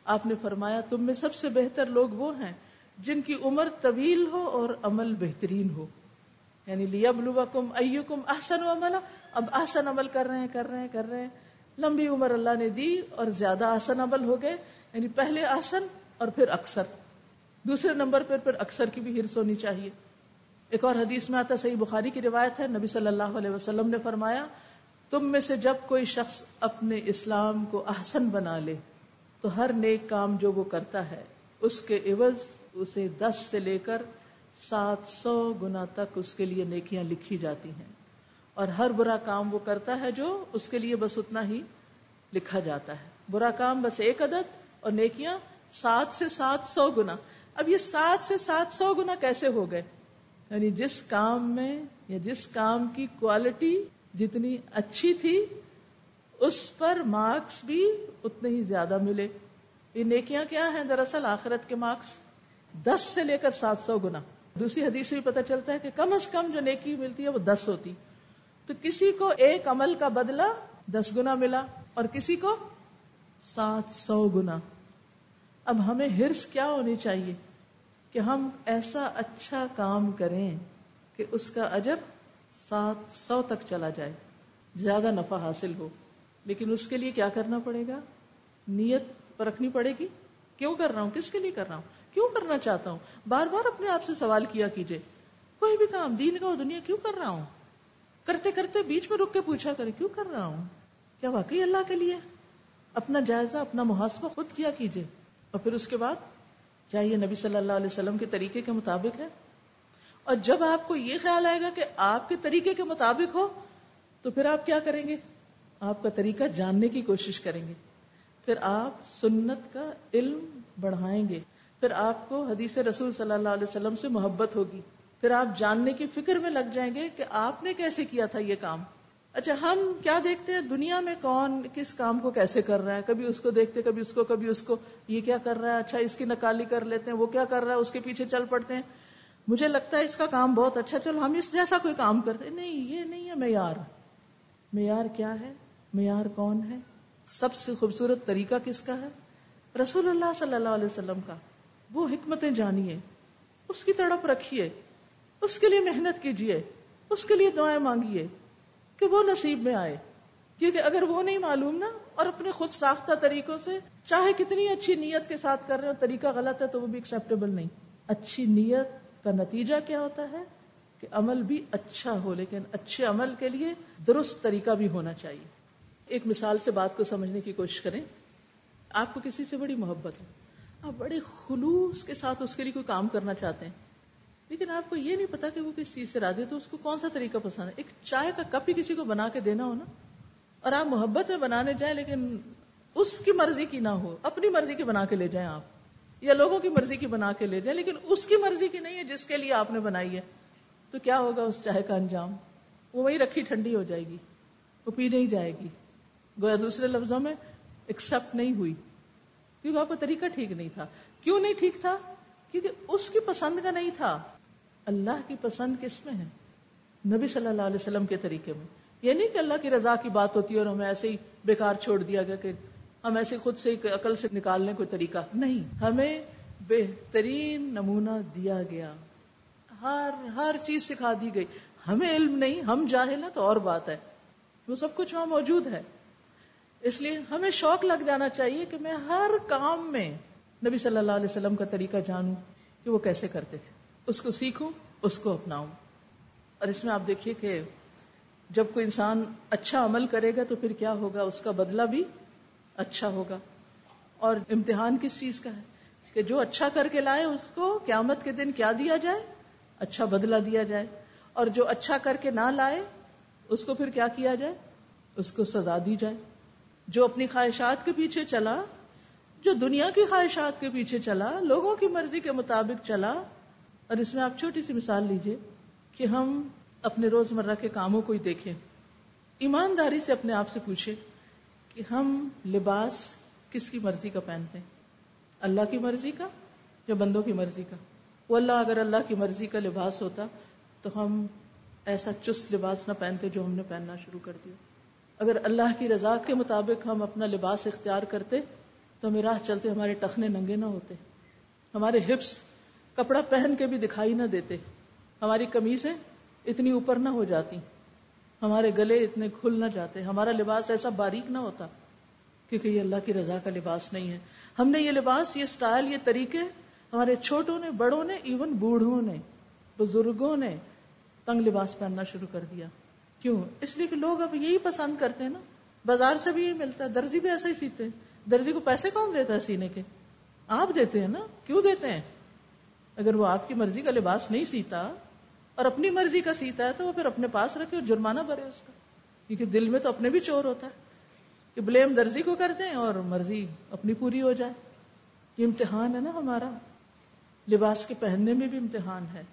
آپ نے فرمایا، تم میں سب سے بہتر لوگ وہ ہیں جن کی عمر طویل ہو اور عمل بہترین ہو۔ یعنی لیبلوکم ایکم احسن عمل اب احسن عمل کر رہے ہیں، کر رہے ہیں، کر رہے ہیں۔ لمبی عمر اللہ نے دی اور زیادہ آسن عمل ہو گئے۔ یعنی پہلے آسن اور پھر اکثر۔ دوسرے نمبر پر پھر اکثر کی بھی ہرس ہونی چاہیے۔ ایک اور حدیث میں آتا صحیح بخاری کی روایت ہے، نبی صلی اللہ علیہ وسلم نے فرمایا، تم میں سے جب کوئی شخص اپنے اسلام کو احسن بنا لے، تو ہر نیک کام جو وہ کرتا ہے، اس کے عوض، اسے دس سے لے کر سات سو گنا تک اس کے لیے نیکیاں لکھی جاتی ہیں۔ اور ہر برا کام وہ کرتا ہے جو اس کے لیے بس اتنا ہی لکھا جاتا ہے۔ برا کام بس ایک عدد اور نیکیاں سات سے سات سو گنا۔ اب یہ سات سے سات سو گنا کیسے ہو گئے؟ یعنی جس کام میں یا جس کام کی کوالٹی جتنی اچھی تھی، اس پر مارکس بھی اتنے ہی زیادہ ملے۔ یہ نیکیاں کیا ہیں دراصل؟ آخرت کے مارکس دس سے لے کر سات سو گنا۔ دوسری حدیث سے بھی پتہ چلتا ہے کہ کم از کم جو نیکی ملتی ہے وہ دس ہوتی۔ تو کسی کو ایک عمل کا بدلہ دس گنا ملا اور کسی کو سات سو گنا۔ اب ہمیں ہرس کیا ہونی چاہیے کہ ہم ایسا اچھا کام کریں کہ اس کا اجر سات سو تک چلا جائے۔ زیادہ نفع حاصل ہو۔ لیکن اس کے لیے کیا کرنا پڑے گا؟ نیت پرکھنی پڑے گی۔ کیوں کر رہا ہوں؟ کس کے لیے کر رہا ہوں؟ کیوں کرنا چاہتا ہوں؟ بار بار اپنے آپ سے سوال کیا کیجیے۔ کوئی بھی کام، دین کا دنیا کیوں کر رہا ہوں؟ کرتے کرتے بیچ میں رک کے پوچھا کرے، کیوں کر رہا ہوں؟ کیا واقعی اللہ کے لیے؟ اپنا جائزہ، اپنا محاسبہ خود کیا کیجیے؟ اور پھر اس کے بعد؟ چاہیے نبی صلی اللہ علیہ وسلم کے طریقے کے مطابق ہے۔ اور جب آپ کو یہ خیال آئے گا کہ آپ کے طریقے کے مطابق ہو، تو پھر آپ کیا کریں گے؟ آپ کا طریقہ جاننے کی کوشش کریں گے۔ پھر آپ سنت کا علم بڑھائیں گے۔ پھر آپ کو حدیث رسول صلی اللہ علیہ وسلم سے محبت ہوگی۔ پھر آپ جاننے کی فکر میں لگ جائیں گے کہ آپ نے کیسے کیا تھا یہ کام۔ اچھا ہم کیا دیکھتے ہیں؟ دنیا میں کون کس کام کو کیسے کر رہا ہے؟ کبھی اس کو دیکھتے، کبھی اس کو، کبھی اس کو۔ یہ کیا کر رہا ہے؟ اچھا اس کی نکالی کر لیتے ہیں، وہ کیا کر رہا ہے؟ اس کے پیچھے چل پڑتے ہیں۔ مجھے لگتا ہے اس کا کام بہت اچھا چلو، ہم اس جیسا کوئی کام کرتے نہیں، یہ نہیں ہے معیار۔ معیار کیا ہے؟ معیار کون ہے؟ سب سے خوبصورت طریقہ کس کا ہے؟ رسول اللہ صلی اللہ علیہ وسلم کا۔ وہ حکمتیں جانیے۔ اس کی تڑپ رکھیے۔ اس کے لیے محنت کیجیے۔ اس کے لیے دعائیں مانگیے کہ وہ نصیب میں آئے۔ کیونکہ اگر وہ نہیں معلوم نا اور اپنے خود ساختہ طریقوں سے چاہے کتنی اچھی نیت کے ساتھ کر رہے ہو، طریقہ غلط ہے تو وہ بھی ایکسپٹیبل نہیں۔ اچھی نیت کا نتیجہ کیا ہوتا ہے؟ کہ عمل بھی اچھا ہو، لیکن اچھے عمل کے لیے درست طریقہ بھی ہونا چاہیے۔ ایک مثال سے بات کو سمجھنے کی کوشش کریں۔ آپ کو کسی سے بڑی محبت ہے۔ آپ بڑے خلوص کے ساتھ اس کے لیے کوئی کام کرنا چاہتے ہیں۔ لیکن آپ کو یہ نہیں پتا کہ وہ کس چیز سے راضی تو اس کو کون سا طریقہ پسند ہے؟ ایک چائے کا کپ ہی کسی کو بنا کے دینا ہو نا۔ اور آپ محبت میں بنانے جائیں، لیکن اس کی مرضی کی نہ ہو، اپنی مرضی کی بنا کے لے جائیں آپ۔ یا لوگوں کی مرضی کی بنا کے لے جائیں، لیکن اس کی مرضی کی نہیں ہے جس کے لیے آپ نے بنائی ہے۔ تو کیا ہوگا اس چائے کا انجام؟ وہ وہی رکھی ٹھنڈی ہو جائے گی، وہ پی نہیں جائے گی۔ گویا دوسرے لفظوں میں ایکسپٹ نہیں ہوئی۔ کیونکہ آپ کا طریقہ ٹھیک نہیں تھا۔ کیوں نہیں ٹھیک تھا؟ کیونکہ اس کی پسند کا نہیں تھا۔ اللہ کی پسند کس میں ہے؟ نبی صلی اللہ علیہ وسلم کے طریقے میں۔ یہ نہیں کہ اللہ کی رضا کی بات ہوتی ہے اور ہمیں ایسے ہی بیکار چھوڑ دیا گیا کہ ہم ایسے خود سے عقل سے نکالنے کو طریقہ نہیں۔ ہمیں بہترین نمونہ دیا گیا۔ ہر ہر چیز سکھا دی گئی۔ ہمیں علم نہیں، ہم جاہل ہیں تو اور بات ہے۔ وہ سب کچھ وہاں موجود ہے۔ اس لیے ہمیں شوق لگ جانا چاہیے کہ میں ہر کام میں نبی صلی اللہ علیہ وسلم کا طریقہ جانوں کہ وہ کیسے کرتے تھے۔ اس کو سیکھوں، اس کو اپناؤں۔ اور اس میں آپ دیکھیے کہ جب کوئی انسان اچھا عمل کرے گا تو پھر کیا ہوگا؟ اس کا بدلہ بھی اچھا ہوگا۔ اور امتحان کس چیز کا ہے؟ کہ جو اچھا کر کے لائے، اس کو قیامت کے دن کیا دیا جائے؟ اچھا بدلہ دیا جائے۔ اور جو اچھا کر کے نہ لائے، اس کو پھر کیا کیا جائے؟ اس کو سزا دی جائے۔ جو اپنی خواہشات کے پیچھے چلا، جو دنیا کی خواہشات کے پیچھے چلا، لوگوں کی مرضی کے مطابق چلا۔ اور اس میں آپ چھوٹی سی مثال لیجیے کہ ہم اپنے روز مرہ کے کاموں کو ہی دیکھیں۔ ایمانداری سے اپنے آپ سے پوچھے کہ ہم لباس کس کی مرضی کا پہنتے ہیں؟ اللہ کی مرضی کا یا بندوں کی مرضی کا؟ وہ اللہ اگر اللہ کی مرضی کا لباس ہوتا تو ہم ایسا چست لباس نہ پہنتے جو ہم نے پہننا شروع کر دیا۔ اگر اللہ کی رضا کے مطابق ہم اپنا لباس اختیار کرتے تو ہمیں راہ چلتے ہمارے ٹخنے ننگے نہ ہوتے۔ ہمارے ہپس کپڑا پہن کے بھی دکھائی نہ دیتے۔ ہماری کمیزیں اتنی اوپر نہ ہو جاتی۔ ہمارے گلے اتنے کھل نہ جاتے۔ ہمارا لباس ایسا باریک نہ ہوتا کیونکہ یہ اللہ کی رضا کا لباس نہیں ہے۔ ہم نے یہ لباس، یہ سٹائل، یہ طریقے ہمارے چھوٹوں نے، بڑوں نے، ایون بوڑھوں نے، بزرگوں نے تنگ لباس پہننا شروع کر دیا۔ کیوں؟ اس لیے کہ لوگ اب یہی پسند کرتے ہیں نا۔ بازار سے بھی یہی ملتا ہے، درزی بھی ایسا ہی سیتے ہیں۔ درزی کو پیسے کون دیتا ہے سینے کے؟ آپ دیتے ہیں نا، کیوں دیتے ہیں؟ اگر وہ آپ کی مرضی کا لباس نہیں سیتا اور اپنی مرضی کا سیتا ہے تو وہ پھر اپنے پاس رکھے اور جرمانہ بھرے اس کا۔ کیونکہ دل میں تو اپنے بھی چور ہوتا ہے کہ بلیم درزی کو کر دیں اور مرضی اپنی پوری ہو جائے۔ یہ امتحان ہے نا ہمارا۔ لباس کے پہننے میں بھی امتحان ہے،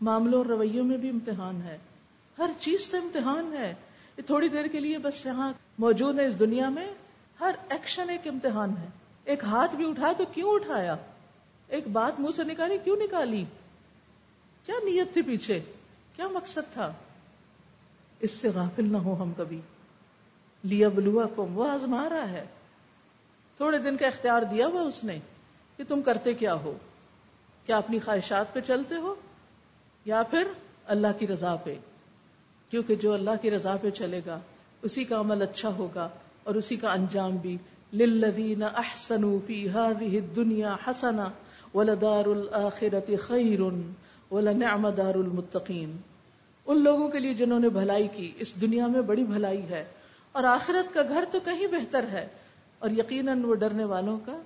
معاملوں اور رویوں میں بھی امتحان ہے۔ ہر چیز تو امتحان ہے۔ یہ تھوڑی دیر کے لیے بس یہاں موجود ہے اس دنیا میں۔ ہر ایکشن ایک امتحان ہے۔ ایک ہاتھ بھی اٹھا تو کیوں اٹھایا؟ ایک بات منہ سے نکالی کیوں نکالی؟ کیا نیت تھی پیچھے؟ کیا مقصد تھا؟ اس سے غافل نہ ہو ہم کبھی۔ لیا بلوا کو وہ آزما رہا ہے۔ تھوڑے دن کا اختیار دیا ہوا اس نے کہ تم کرتے کیا ہو؟ کیا اپنی خواہشات پہ چلتے ہو؟ یا پھر اللہ کی رضا پہ؟ کیونکہ جو اللہ کی رضا پہ چلے گا، اسی کا عمل اچھا ہوگا اور اسی کا انجام بھی۔ للذین احسنوا فی هذه الدنیا حسنا ولدار الاخرة خیر ولنعم دار المتقین۔ ان لوگوں کے لیے جنہوں نے بھلائی کی، اس دنیا میں بڑی بھلائی ہے۔ اور آخرت کا گھر تو کہیں بہتر ہے۔ اور یقیناً وہ ڈرنے والوں کا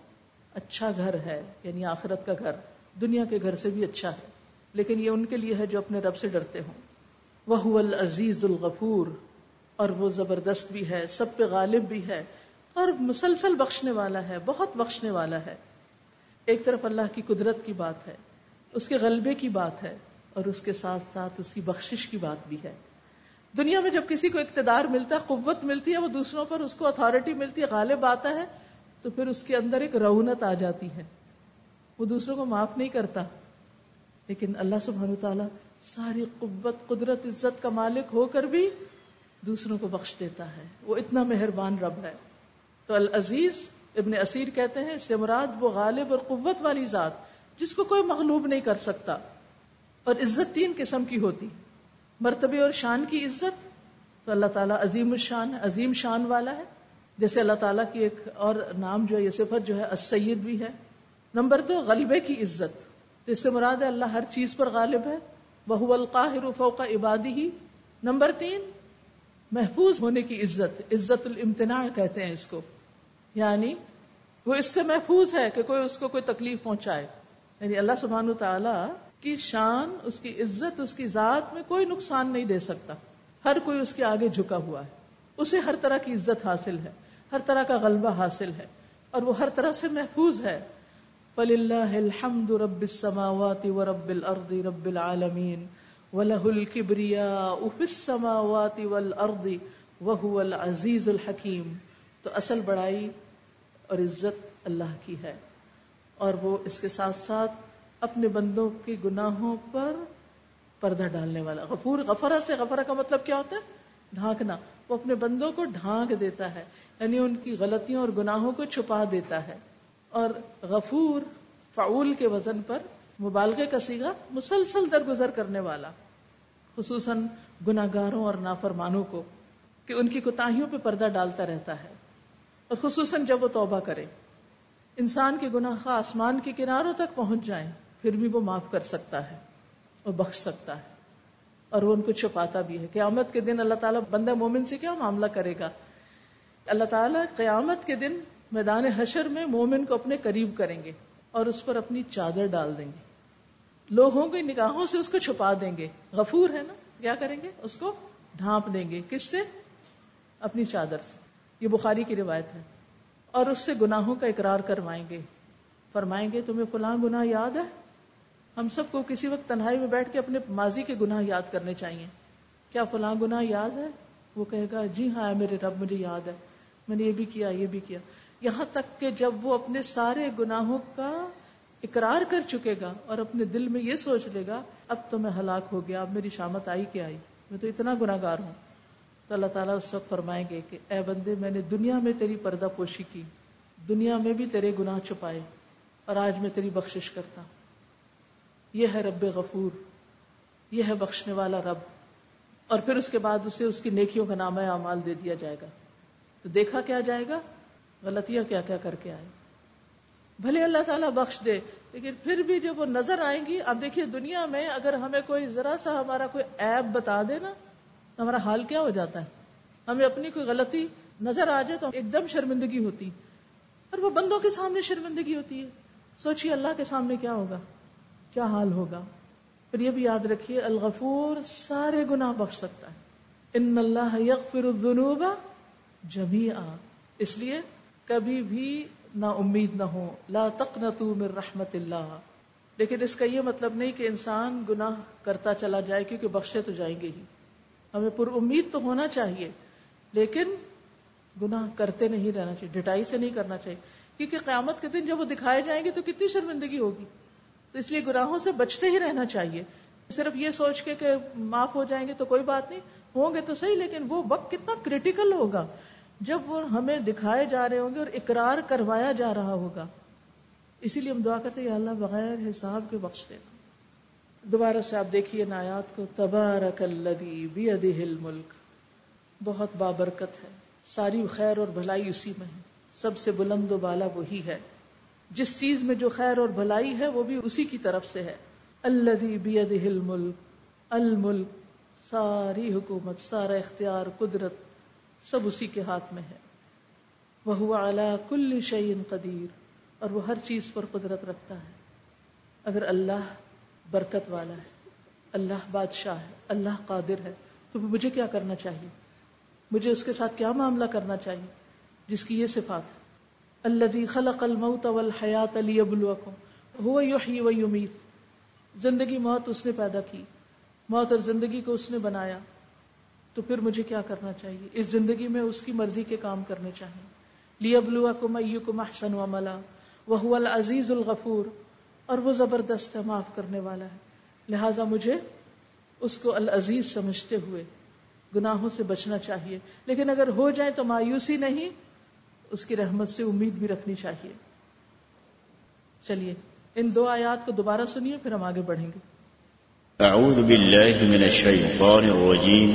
اچھا گھر ہے یعنی آخرت کا گھر۔ دنیا کے گھر سے بھی اچھا ہے، لیکن یہ ان کے لیے ہے جو اپنے رب سے ڈرتے ہوں۔ وہ العزیز الغفور، اور وہ زبردست بھی ہے، سب پہ غالب بھی ہے، اور مسلسل بخشنے والا ہے، بہت بخشنے والا ہے۔ ایک طرف اللہ کی قدرت کی بات ہے، اس کے غلبے کی بات ہے، اور اس کے ساتھ ساتھ اس کی بخشش کی بات بھی ہے۔ دنیا میں جب کسی کو اقتدار ملتا ہے، قوت ملتی ہے، وہ دوسروں پر اس کو اتارٹی ملتی ہے، غالب آتا ہے، تو پھر اس کے اندر ایک رونت آ جاتی ہے۔ وہ دوسروں کو معاف نہیں کرتا، لیکن اللہ سبحانہ تعالیٰ ساری قوت، قدرت، عزت کا مالک ہو کر بھی دوسروں کو بخش دیتا ہے۔ وہ اتنا مہربان رب ہے۔ تو العزیز ابن اسیر کہتے ہیں سمراد وہ غالب اور قوت والی ذات جس کو کوئی مغلوب نہیں کر سکتا۔ اور عزت تین قسم کی ہوتی۔ مرتبے اور شان کی عزت، تو اللہ تعالیٰ عظیم الشان، عظیم شان والا ہے۔ جیسے اللہ تعالیٰ کی ایک اور نام جو ہے، یہ صفت جو ہے، السید بھی ہے۔ نمبر دو، غلبے کی عزت۔ تو اس سے مراد ہے، اللہ ہر چیز پر غالب ہے۔ بہو القاہر فوق عبادی ہی نمبر تین، محفوظ ہونے کی عزت عزت الامتناع کہتے ہیں اس کو. یعنی وہ اس سے محفوظ ہے کہ کوئی اس کو کوئی تکلیف پہنچائے. یعنی اللہ سبحانہ تعالیٰ کی شان، اس کی عزت، اس کی ذات میں کوئی نقصان نہیں دے سکتا. ہر کوئی اس کے آگے جھکا ہوا ہے. اسے ہر طرح کی عزت حاصل ہے، ہر طرح کا غلبہ حاصل ہے، اور وہ ہر طرح سے محفوظ ہے. فَلِلَّهِ الْحَمْدُ رَبِّ السَّمَاوَاتِ وَرَبِّ الْأَرْضِ رَبِّ الْعَالَمِينَ وَلَهُ الْكِبْرِيَاءُ فِي السَّمَاوَاتِ وَالْأَرْضِ وَهُوَ الْعَزِيزُ الْحَكِيمُ تو اصل بڑائی اور عزت اللہ کی ہے اور وہ اس کے ساتھ ساتھ اپنے بندوں کے گناہوں پر پردہ ڈالنے والا غفور غفرا سے غفرا کا مطلب کیا ہوتا ہے؟ ڈھانکنا۔ وہ اپنے بندوں کو ڈھانک دیتا ہے یعنی ان کی غلطیوں اور گناہوں کو چھپا دیتا ہے۔ اور غفور فعول کے وزن پر مبالغے کا سیگا مسلسل درگزر کرنے والا، خصوصاً گناگاروں اور نافرمانوں کو، کہ ان کی کوتاہیوں پہ پردہ ڈالتا رہتا ہے، اور خصوصاً جب وہ توبہ کرے۔ انسان کے گناہ آسمان کے کناروں تک پہنچ جائیں، پھر بھی وہ معاف کر سکتا ہے اور بخش سکتا ہے۔ اور وہ ان کو چھپاتا بھی ہے۔ قیامت کے دن اللہ تعالیٰ بندہ مومن سے کیا معاملہ کرے گا؟ اللہ تعالیٰ قیامت کے دن میدان حشر میں مومن کو اپنے قریب کریں گے اور اس پر اپنی چادر ڈال دیں گے۔ لوگوں کی نگاہوں سے اس کو چھپا دیں گے۔ غفور ہے نا؟ کیا کریں گے؟ اس کو ڈھانپ دیں گے۔ کس سے؟ اپنی چادر سے۔ یہ بخاری کی روایت ہے۔ اور اس سے گناہوں کا اقرار کروائیں گے۔ فرمائیں گے، تمہیں فلاں گناہ یاد ہے؟ ہم سب کو کسی وقت تنہائی میں بیٹھ کے اپنے ماضی کے گناہ یاد کرنے چاہیے۔ کیا فلاں گناہ یاد ہے؟ وہ کہے گا جی ہاں میرے رب، مجھے یاد ہے۔ میں نے یہ بھی کیا، یہ بھی کیا۔ یہاں تک کہ جب وہ اپنے سارے گناہوں کا اقرار کر چکے گا اور اپنے دل میں یہ سوچ لے گا، اب تو میں ہلاک ہو گیا، اب میری شامت آئی کہ آئی؟ میں تو اتنا گناگار ہوں۔ تو اللہ تعالیٰ اس وقت فرمائیں گے کہ اے بندے، میں نے دنیا میں تیری پردہ پوشی کی، دنیا میں بھی تیرے گناہ چھپائے اور آج میں تیری بخشش کرتا۔ یہ ہے رب غفور، یہ ہے بخشنے والا رب۔ اور پھر اس کے بعد اسے اس کی نیکیوں کا نام اعمال دے دیا جائے گا۔ تو دیکھا کیا جائے گا؟ غلطیاں کیا کیا کر کے آئے۔ بھلے اللہ تعالیٰ بخش دے، لیکن پھر بھی جب وہ نظر آئیں گی، اب دیکھیے دنیا میں اگر ہمیں کوئی ذرا سا ہمارا کوئی ایپ بتا دے نا، تو ہمارا حال کیا ہو جاتا ہے۔ ہمیں اپنی کوئی غلطی نظر آ جائے تو ایک دم شرمندگی ہوتی۔ اور وہ بندوں کے سامنے شرمندگی ہوتی ہے۔ سوچیے اللہ کے سامنے کیا ہوگا، کیا حال ہوگا۔ پھر یہ بھی یاد رکھیے، الغفور سارے گناہ بخش سکتا ہے۔ ان اللہ یغفر الذنوب جميعا اس لیے کبھی بھی نا امید نہ ہو لا تقنطوا من رحمت اللہ۔ لیکن اس کا یہ مطلب نہیں کہ انسان گناہ کرتا چلا جائے، کیونکہ بخشے تو جائیں گے ہی۔ ہمیں پر امید تو ہونا چاہیے، لیکن گناہ کرتے نہیں رہنا چاہیے، ڈٹائی سے نہیں کرنا چاہیے۔ کیونکہ قیامت کے دن جب وہ دکھائے جائیں گے تو کتنی شرمندگی ہوگی۔ تو اس لیے گناہوں سے بچتے ہی رہنا چاہیے۔ صرف یہ سوچ کے کہ معاف ہو جائیں گے تو کوئی بات نہیں، ہوں گے تو صحیح، لیکن وہ وقت کتنا کریٹیکل ہوگا۔ جب وہ ہمیں دکھائے جا رہے ہوں گے اور اقرار کروایا جا رہا ہوگا۔ اسی لیے ہم دعا کرتے ہیں اللہ، بغیر حساب کے بخش دے۔ دوبارہ سے آپ دیکھیے نایات کو، تبارک بیدہ الملک۔ بہت بابرکت ہے۔ ساری خیر اور بھلائی اسی میں ہے۔ سب سے بلند و بالا وہی ہے۔ جس چیز میں جو خیر اور بھلائی ہے، وہ بھی اسی کی طرف سے ہے۔ اللہ بیدہ الملک۔ الملک، ساری حکومت، سارا اختیار، قدرت سب اسی کے ہاتھ میں ہے۔ وہ اعلی کل شعین قدیر، اور وہ ہر چیز پر قدرت رکھتا ہے۔ اگر اللہ برکت والا ہے، اللہ بادشاہ ہے، اللہ قادر ہے، تو مجھے کیا کرنا چاہیے؟ مجھے اس کے ساتھ کیا معاملہ کرنا چاہیے؟ جس کی یہ صفات ہے۔ اللہ خلق الموت والحیات لیبلوکم هو یحیی و یمیت۔ زندگی موت اس نے پیدا کی، موت اور زندگی کو اس نے بنایا۔ تو پھر مجھے کیا کرنا چاہیے؟ اس زندگی میں اس کی مرضی کے کام کرنے چاہیے۔ لیبلوکم ایکم احسن عملا وہ العزیز الغفور۔ اور وہ زبردست ہے، معاف کرنے والا ہے۔ لہذا مجھے اس کو العزیز سمجھتے ہوئے گناہوں سے بچنا چاہیے۔ لیکن اگر ہو جائے تو مایوسی نہیں، اس کی رحمت سے امید بھی رکھنی چاہیے۔ چلیے، ان دو آیات کو دوبارہ سنیے، پھر ہم آگے بڑھیں گے۔ اعوذ باللہ من الشیطان الرجیم۔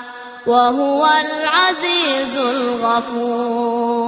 وهو العزيز الغفور.